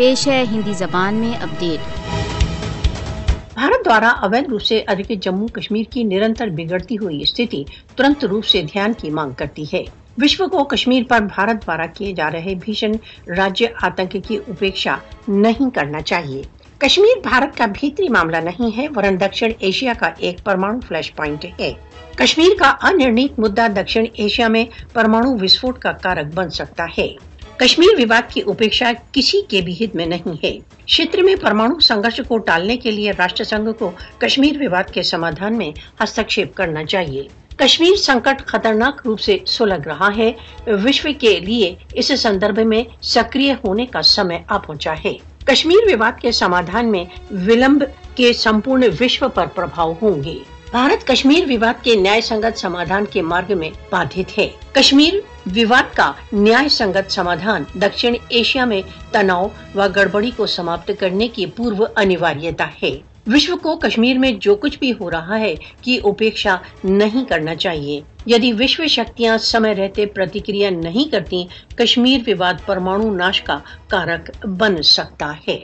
پیش ہے ہندی زبان میں اپڈیٹ بھارت دوارا اویدھ روپ سے ادھک جموں، کشمیر کی نرنتر بگڑتی ہوئی استھتی ترنت روپ سے دھیان کی مانگ کرتی ہے۔ وشو کو کشمیر پر بھارت دوارا کیے جا رہے بھیشن راجیہ آتنک کی اپیکشا نہیں کرنا چاہیے۔ کشمیر بھارت کا بھیتری معاملہ نہیں ہے ورن دکشن ایشیا کا ایک پرمانو فلیش پوائنٹ ہے۔ کشمیر کا انرنیت مدعا دکشن ایشیا میں پرمانو وسفوٹ کا کارک بن سکتا ہے۔ کشمیر وواد کی اپیکشا کسی کے بھی ہت میں نہیں ہے۔ چھیتر میں پرمانو سنگرش کو ٹالنے کے لیے راشٹر سنگھ کو کشمیر وواد کے سمادھان میں ہستکشیپ کرنا چاہیے۔ کشمیر سنکٹ خطرناک روپ سے سلگ رہا ہے۔ وشو کے لیے اس سندرب میں سکریہ ہونے کا سمے آ پہنچا ہے۔ کشمیر وواد کے سمادھان میں ولمب کے سمپورن وشو پر پربھاؤ ہوں گے۔ بھارت کشمیر وواد کے نیائے سنگت سمادھان کے مارگ میں بادھت ہے۔ کشمیر وواد کا نیائے سنگت سمادھان دکشن ایشیا میں تناؤ و گڑبڑی کو سماپت کرنے کی پورو انیواریتا ہے وشو کو کشمیر میں جو کچھ بھی ہو رہا ہے کی اپیکشا نہیں کرنا چاہیے یدی وشو شکتیاں سمے رہتے پرتکریا نہیں کرتی کشمیر وواد پرمانو ناش کا کارک بن سکتا ہے